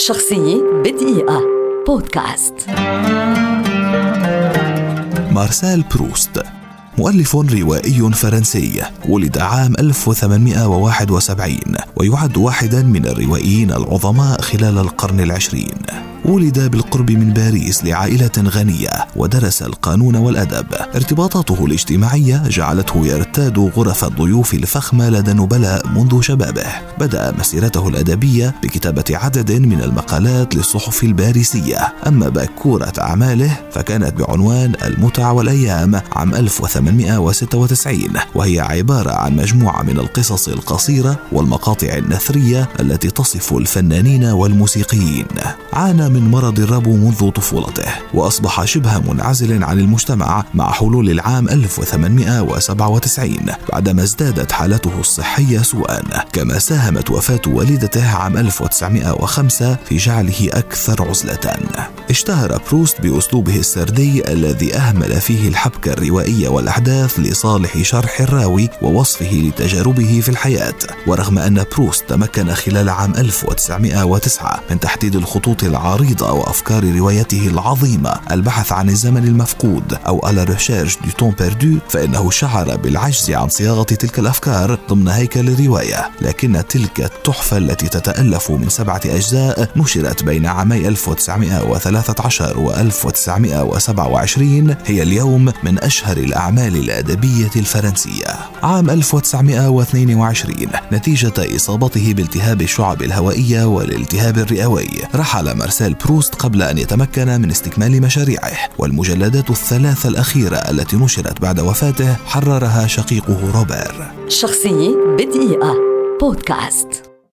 شخصية بدقيقة. بودكاست. مارسيل بروست مؤلف روائي فرنسي ولد عام 1871 ويعد واحدا من الروائيين العظماء خلال القرن العشرين. ولد بالقرب من باريس لعائلة غنية ودرس القانون والأدب. ارتباطاته الاجتماعية جعلته يرتاد غرف الضيوف الفخمة لدى النبلاء منذ شبابه. بدأ مسيرته الأدبية بكتابة عدد من المقالات للصحف الباريسية. أما باكورة أعماله فكانت بعنوان المتع والأيام عام 1896 وهي عبارة عن مجموعة من القصص القصيرة والمقاطع النثرية التي تصف الفنانين والموسيقيين. عانى من مرض الربو منذ طفولته وأصبح شبه منعزل عن المجتمع مع حلول العام 1897 بعدما ازدادت حالته الصحية سوءا. كما ساهمت وفاة والدته عام 1905 في جعله أكثر عزلة. اشتهر بروست بأسلوبه السردي الذي أهمل فيه الحبكة الروائية والأحداث لصالح شرح الراوي ووصفه لتجاربه في الحياة. ورغم أن بروست تمكن خلال عام 1909 من تحديد الخطوط العارضة العريضة وأفكار روايته العظيمة البحث عن الزمن المفقود أو À la recherche du temps perdu فإنه شعر بالعجز عن صياغة تلك الأفكار ضمن هيكل الرواية. لكن تلك التحفة التي تتألف من سبعة أجزاء نشرت بين عامي 1913 و 1927 هي اليوم من أشهر الأعمال الأدبية الفرنسية. عام 1922 نتيجة إصابته بالتهاب الشعب الهوائية والالتهاب الرئوي. رحل مارسيل بروست قبل أن يتمكن من استكمال مشاريعه والمجلدات الثلاثة الأخيرة التي نشرت بعد وفاته حررها شقيقه روبير. شخصية بدقيقة. بودكاست.